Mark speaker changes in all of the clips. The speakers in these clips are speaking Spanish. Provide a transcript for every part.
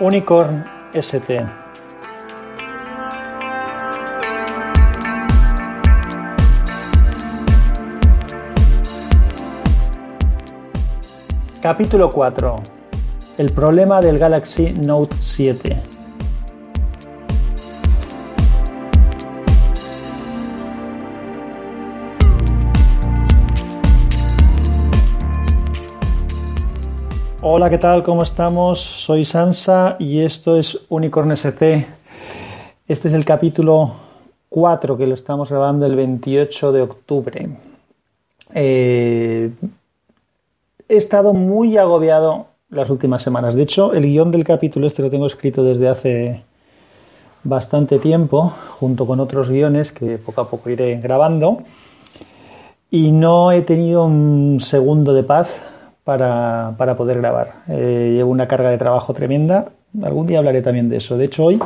Speaker 1: Unicorn ST. Capítulo 4. El problema del Galaxy Note 7. Hola, ¿qué tal? ¿Cómo estamos? Soy Sansa y esto es Unicorn ST. Este es el capítulo 4 que lo estamos grabando el 28 de octubre. Eh, he estado muy agobiado las últimas semanas. De hecho, el guion del capítulo este lo tengo escrito desde hace bastante tiempo, junto con otros guiones que poco a poco iré grabando. Y no he tenido un segundo de paz para, para poder grabar. Eh, llevo una carga de trabajo tremenda. Algún día hablaré también de eso. De hecho, hoy,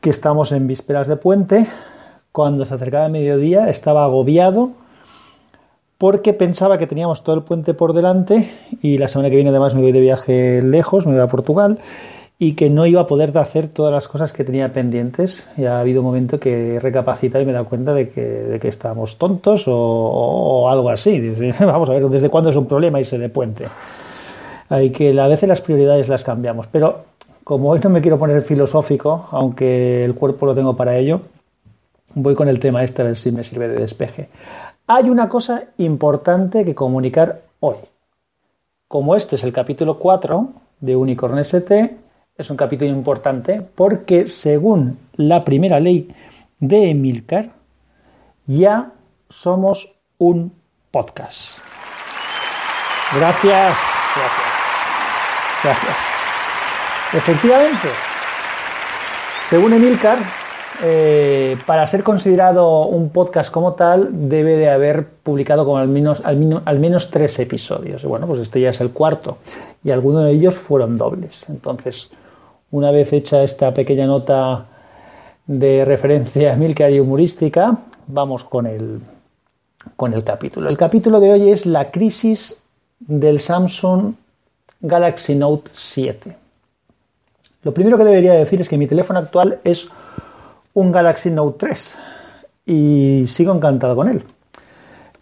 Speaker 1: que estamos en vísperas de puente, cuando se acercaba el mediodía, estaba agobiado porque pensaba que teníamos todo el puente por delante y la semana que viene además me voy de viaje lejos, me voy a Portugal y que no iba a poder hacer todas las cosas que tenía pendientes. Y ha habido un momento que he recapacitado y me he dado cuenta de que, de estábamos tontos o, algo así. vamos a ver, ¿desde cuándo es un problema irse de puente? Hay que a veces las prioridades las cambiamos. Pero como hoy no me quiero poner filosófico, aunque el cuerpo lo tengo para ello, voy con el tema este a ver si me sirve de despeje. Hay una cosa importante que comunicar hoy. Como este es el capítulo 4 de Unicorn ST, es un capítulo importante porque según la primera ley de Emilcar, ya somos un podcast. Gracias, gracias, gracias. Efectivamente, según Emilcar, eh, para ser considerado un podcast como tal, debe de haber publicado como al menos, al, menos, al menos tres episodios. Bueno, pues este ya es el cuarto y algunos de ellos fueron dobles. Entonces, una vez hecha esta pequeña nota de referencia Milcar y humorística, vamos con el, con el capítulo. El capítulo de hoy es la crisis del Samsung Galaxy Note 7. Lo primero que debería decir es que mi teléfono actual es un Galaxy Note 3 y sigo encantado con él.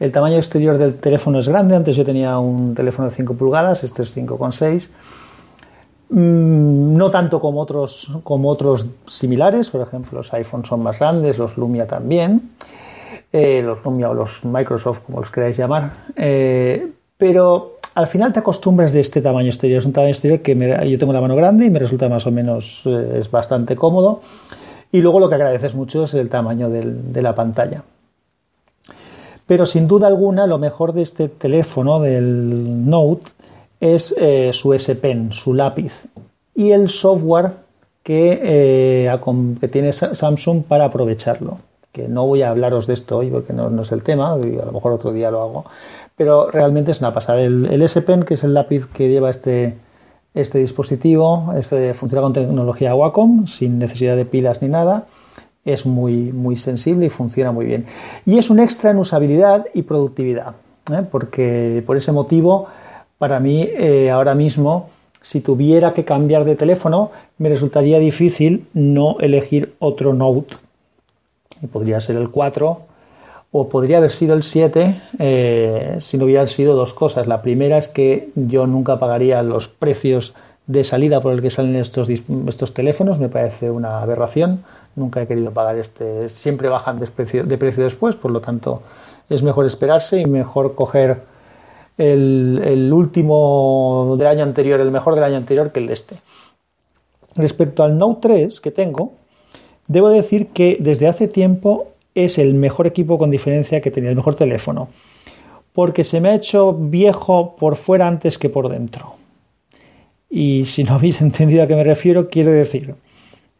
Speaker 1: El tamaño exterior del teléfono es grande, antes yo tenía un teléfono de 5 pulgadas, este es 5,6 Mm, no tanto como otros, como otros similares, por ejemplo, los iPhones son más grandes, los Lumia también, eh, los Lumia o los Microsoft, como los queráis llamar, eh, pero al final te acostumbras de este tamaño exterior. Es un tamaño exterior que yo tengo la mano grande y me resulta más o menos, eh, es bastante cómodo. Y luego lo que agradeces mucho es el tamaño de la pantalla. Pero sin duda alguna, lo mejor de este teléfono, del Note, es eh, su S Pen, su lápiz, y el software que, eh, tiene Samsung para aprovecharlo. Que no voy a hablaros de esto hoy porque no, es el tema, y a lo mejor otro día lo hago, pero realmente es una pasada. El, el S Pen, que es el lápiz que lleva este, este dispositivo, este funciona con tecnología Wacom, sin necesidad de pilas ni nada. Es muy, muy sensible y funciona muy bien. Y es un extra en usabilidad y productividad, ¿eh? porque por ese motivo para mí eh, ahora mismo, si tuviera que cambiar de teléfono, me resultaría difícil no elegir otro Note. Y podría ser el 4 o podría haber sido el 7 eh, si no hubieran sido dos cosas. La primera es que yo nunca pagaría los precios de salida por el que salen estos, estos teléfonos, me parece una aberración. Nunca he querido pagar este, siempre bajan de precio, de precio después, por lo tanto es mejor esperarse y mejor coger el, último del año anterior, el mejor del año anterior que el de este. Respecto al Note 3 que tengo, debo decir que desde hace tiempo es el mejor equipo con diferencia que tenía, el mejor teléfono, porque se me ha hecho viejo por fuera antes que por dentro. Y si no habéis entendido a qué me refiero, quiero decir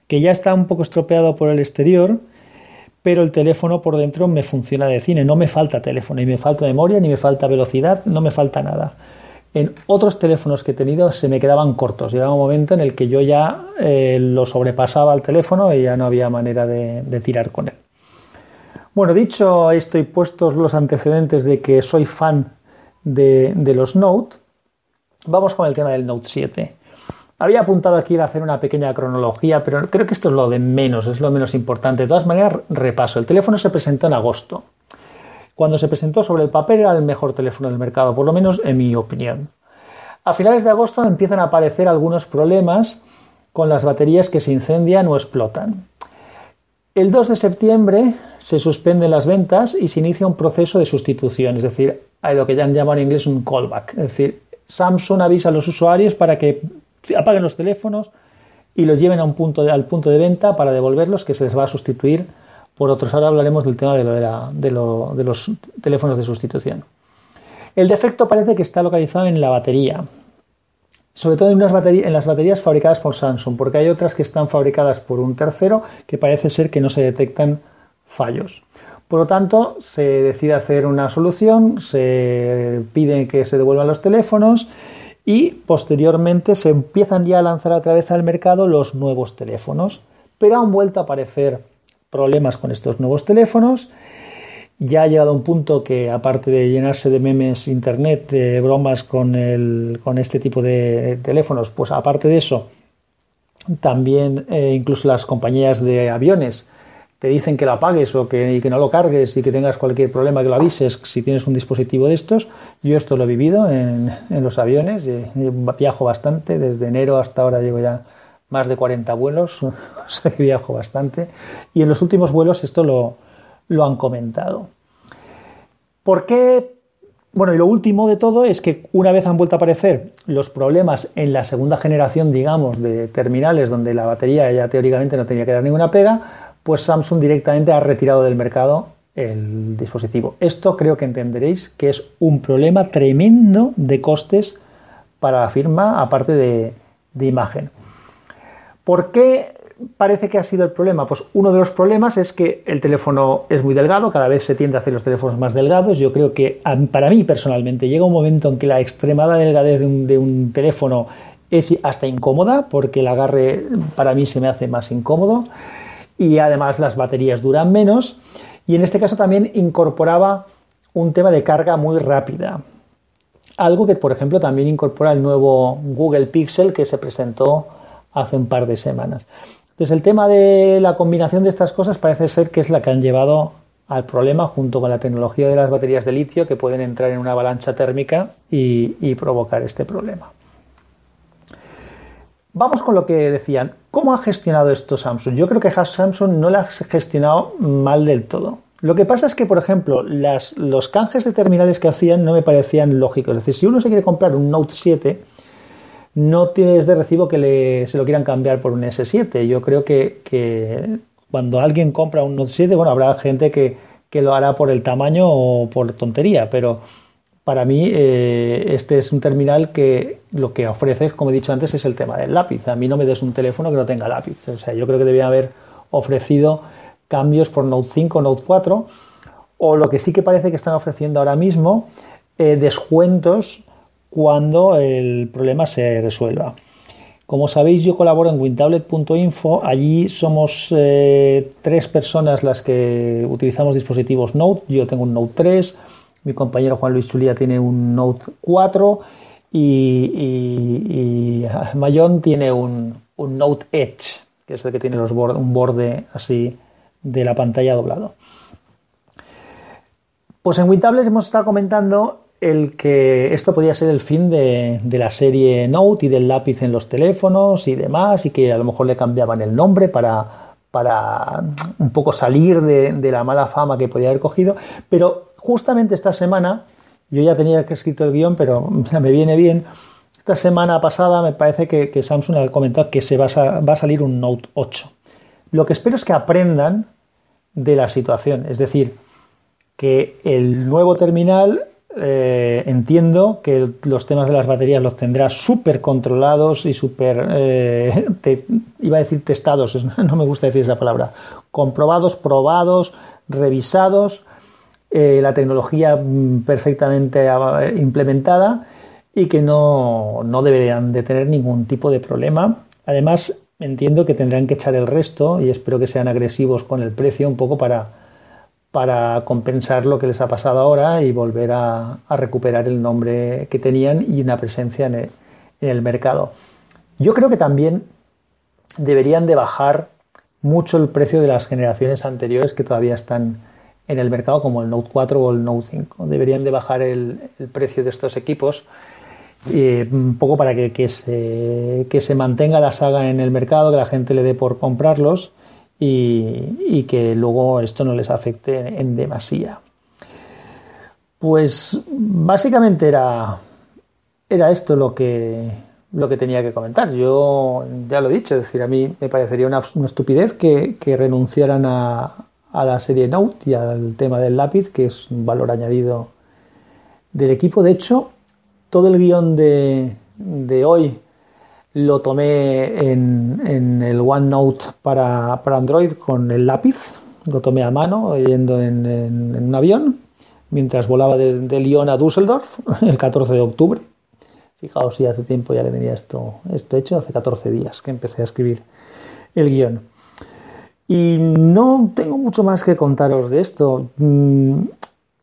Speaker 1: que ya está un poco estropeado por el exterior, pero el teléfono por dentro me funciona de cine, no me falta teléfono, ni me falta memoria, ni me falta velocidad, no me falta nada. En otros teléfonos que he tenido se me quedaban cortos, llegaba un momento en el que yo ya eh, lo sobrepasaba al teléfono y ya no había manera de, tirar con él. Bueno, dicho esto y puestos los antecedentes de que soy fan de, de los Note, vamos con el tema del Note 7. Había apuntado aquí a hacer una pequeña cronología, pero creo que esto es lo de menos, es lo menos importante. De todas maneras, repaso. El teléfono se presentó en agosto. Cuando se presentó sobre el papel era el mejor teléfono del mercado, por lo menos en mi opinión. A finales de agosto empiezan a aparecer algunos problemas con las baterías que se incendian o explotan. El 2 de septiembre se suspenden las ventas y se inicia un proceso de sustitución, es decir, hay lo que ya han llamado en inglés un callback, es decir, Samsung avisa a los usuarios para que apaguen los teléfonos y los lleven a un punto al punto de venta para devolverlos que se les va a sustituir por otros. Ahora hablaremos del tema de, de los teléfonos de sustitución. El defecto parece que está localizado en la batería, sobre todo en, en, las baterías fabricadas por Samsung, porque hay otras que están fabricadas por un tercero que parece ser que no se detectan fallos. Por lo tanto, se decide hacer una solución, se pide que se devuelvan los teléfonos y posteriormente se empiezan ya a lanzar a través al mercado los nuevos teléfonos. Pero han vuelto a aparecer problemas con estos nuevos teléfonos ya ha llegado un punto que, aparte de llenarse de memes internet, de bromas con, el, con este tipo de teléfonos, pues aparte de eso, también eh, incluso las compañías de aviones te dicen que lo apagues o que, y que no lo cargues y que tengas cualquier problema que lo avises si tienes un dispositivo de estos. Yo esto lo he vivido en, en los aviones, viajo bastante, desde enero hasta ahora llevo ya más de 40 vuelos, o sea que viajo bastante. Y en los últimos vuelos esto lo, lo han comentado. ¿Por qué? Bueno, y lo último de todo es que una vez han vuelto a aparecer los problemas en la segunda generación, digamos, de terminales donde la batería ya teóricamente no tenía que dar ninguna pega, pues Samsung directamente ha retirado del mercado el dispositivo. Esto creo que entenderéis que es un problema tremendo de costes para la firma, aparte de, imagen. ¿Por qué parece que ha sido el problema? Pues uno de los problemas es que el teléfono es muy delgado, cada vez se tiende a hacer los teléfonos más delgados. Yo creo que para mí personalmente llega un momento en que la extremada delgadez de un, teléfono es hasta incómoda, porque el agarre para mí se me hace más incómodo y además las baterías duran menos. Y en este caso también incorporaba un tema de carga muy rápida. Algo que, por ejemplo, también incorpora el nuevo Google Pixel que se presentó hace un par de semanas. Entonces el tema de la combinación de estas cosas parece ser que es la que han llevado al problema junto con la tecnología de las baterías de litio que pueden entrar en una avalancha térmica y, provocar este problema. Vamos con lo que decían. ¿Cómo ha gestionado esto Samsung? Yo creo que Samsung no lo ha gestionado mal del todo. Lo que pasa es que, por ejemplo, los canjes de terminales que hacían no me parecían lógicos. Es decir, si uno se quiere comprar un Note 7, no tienes de recibo que se lo quieran cambiar por un S7. Yo creo que, cuando alguien compra un Note 7, bueno, habrá gente que, lo hará por el tamaño o por tontería, pero para mí eh, este es un terminal que lo que ofrece, como he dicho antes, es el tema del lápiz. A mí no me des un teléfono que no tenga lápiz. O sea, yo creo que debía haber ofrecido cambios por Note 5, Note 4, o lo que sí que parece que están ofreciendo ahora mismo, eh, descuentos cuando el problema se resuelva. Como sabéis, yo colaboro en wintablet.info. Allí somos eh, tres personas las que utilizamos dispositivos Note. Yo tengo un Note 3, mi compañero Juan Luis Chulía tiene un Note 4 y, Mayón tiene un, Note Edge, que es el que tiene un borde así de la pantalla doblado. Pues en WinTablets hemos estado comentando el que esto podía ser el fin de, la serie Note y del lápiz en los teléfonos y demás, y que a lo mejor le cambiaban el nombre para, para un poco salir de, la mala fama que podía haber cogido. Pero justamente esta semana, yo ya tenía que escrito el guion, pero me viene bien. Esta semana pasada me parece que, Samsung ha comentado que se va a, salir un Note 8. Lo que espero es que aprendan de la situación, es decir, que el nuevo terminal eh, entiendo que los temas de las baterías los tendrá súper controlados y súper, eh, iba a decir testados, no me gusta decir esa palabra, comprobados, probados, revisados, eh, la tecnología mm, perfectamente implementada y que no, no deberían de tener ningún tipo de problema. Además, entiendo que tendrán que echar el resto y espero que sean agresivos con el precio un poco para para compensar lo que les ha pasado ahora y volver a, recuperar el nombre que tenían y una presencia en el, mercado. Yo creo que también deberían de bajar mucho el precio de las generaciones anteriores que todavía están en el mercado, como el Note 4 o el Note 5. Deberían de bajar el, precio de estos equipos eh, un poco para que, se, mantenga la saga en el mercado, que la gente le dé por comprarlos y, que luego esto no les afecte en demasía. Pues básicamente era, era esto lo que, lo que tenía que comentar. Yo ya lo he dicho, es decir, a mí me parecería una, estupidez que, renunciaran a, la serie Note y al tema del lápiz, que es un valor añadido del equipo. De hecho, todo el guion de, hoy lo tomé en, el OneNote para, para, Android con el lápiz, lo tomé a mano yendo en, en un avión mientras volaba de, de Lyon a Düsseldorf el 14 de octubre Fijaos si hace tiempo ya le tenía esto, esto hecho, hace 14 días que empecé a escribir el guion. Y no tengo mucho más que contaros de esto. Mm,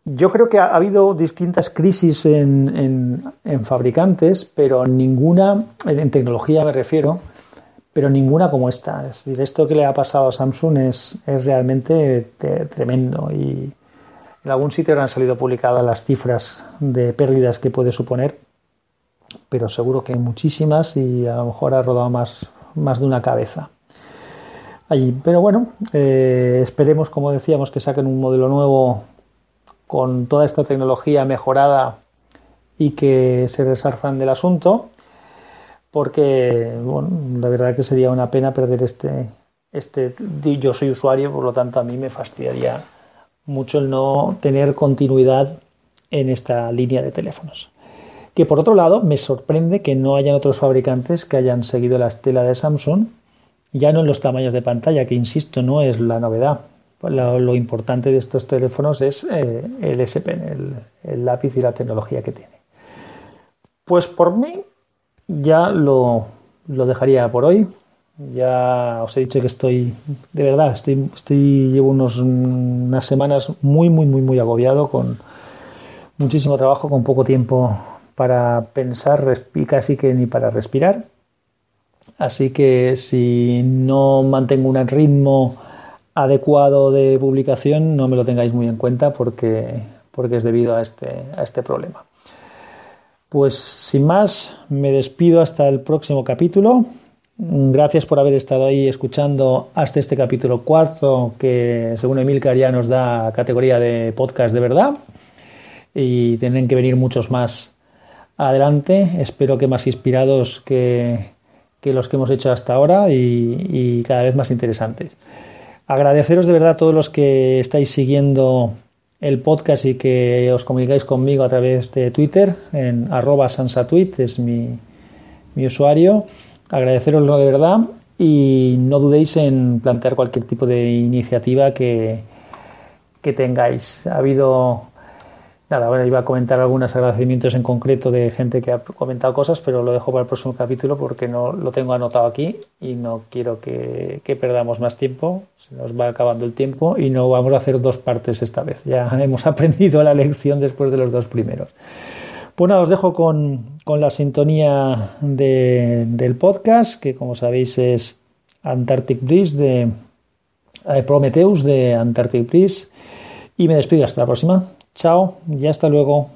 Speaker 1: yo creo que ha habido distintas crisis en, fabricantes, pero ninguna, en tecnología me refiero, pero ninguna como esta. Es decir, esto que le ha pasado a Samsung es, realmente tremendo y en algún sitio han salido publicadas las cifras de pérdidas que puede suponer pero seguro que hay muchísimas y a lo mejor ha rodado más, más de una cabeza Pero bueno, eh, esperemos, como decíamos, que saquen un modelo nuevo con toda esta tecnología mejorada y que se resarzan del asunto, porque la verdad que sería una pena perder este, este. Yo soy usuario, por lo tanto a mí me fastidiaría mucho el no tener continuidad en esta línea de teléfonos. Que por otro lado, me sorprende que no hayan otros fabricantes que hayan seguido la estela de Samsung, ya no en los tamaños de pantalla, que insisto, no es la novedad. Lo, importante de estos teléfonos es eh, el S Pen, el, lápiz y la tecnología que tiene. Pues por mí ya lo, dejaría por hoy. Ya os he dicho que estoy, de verdad, estoy, estoy llevo unos, unas semanas muy, muy, muy, muy agobiado con muchísimo trabajo, con poco tiempo para pensar y casi que ni para respirar. Así que si no mantengo un ritmo adecuado de publicación, no me lo tengáis muy en cuenta porque, porque es debido a este, a este problema. Pues sin más, me despido hasta el próximo capítulo. Gracias por haber estado ahí escuchando hasta este capítulo cuarto, que según Emilcar ya nos da categoría de podcast de verdad. Y tienen que venir muchos más adelante. Espero que más inspirados que, los que hemos hecho hasta ahora y, cada vez más interesantes. Agradeceros de verdad a todos los que estáis siguiendo el podcast y que os comunicáis conmigo a través de Twitter en arroba sansatweet, es mi, mi usuario. Agradeceroslo de verdad y no dudéis en plantear cualquier tipo de iniciativa que, que tengáis. Ha habido Nada, bueno, iba a comentar algunos agradecimientos en concreto de gente que ha comentado cosas, pero lo dejo para el próximo capítulo porque no lo tengo anotado aquí y no quiero que, perdamos más tiempo. Se nos va acabando el tiempo y no vamos a hacer dos partes esta vez. Ya hemos aprendido la lección después de los dos primeros. Pues os dejo con, la sintonía del podcast, que como sabéis es Antarctic Breeze de eh, Prometheus de Antarctic Breeze. Y me despido hasta la próxima. Chao y hasta luego.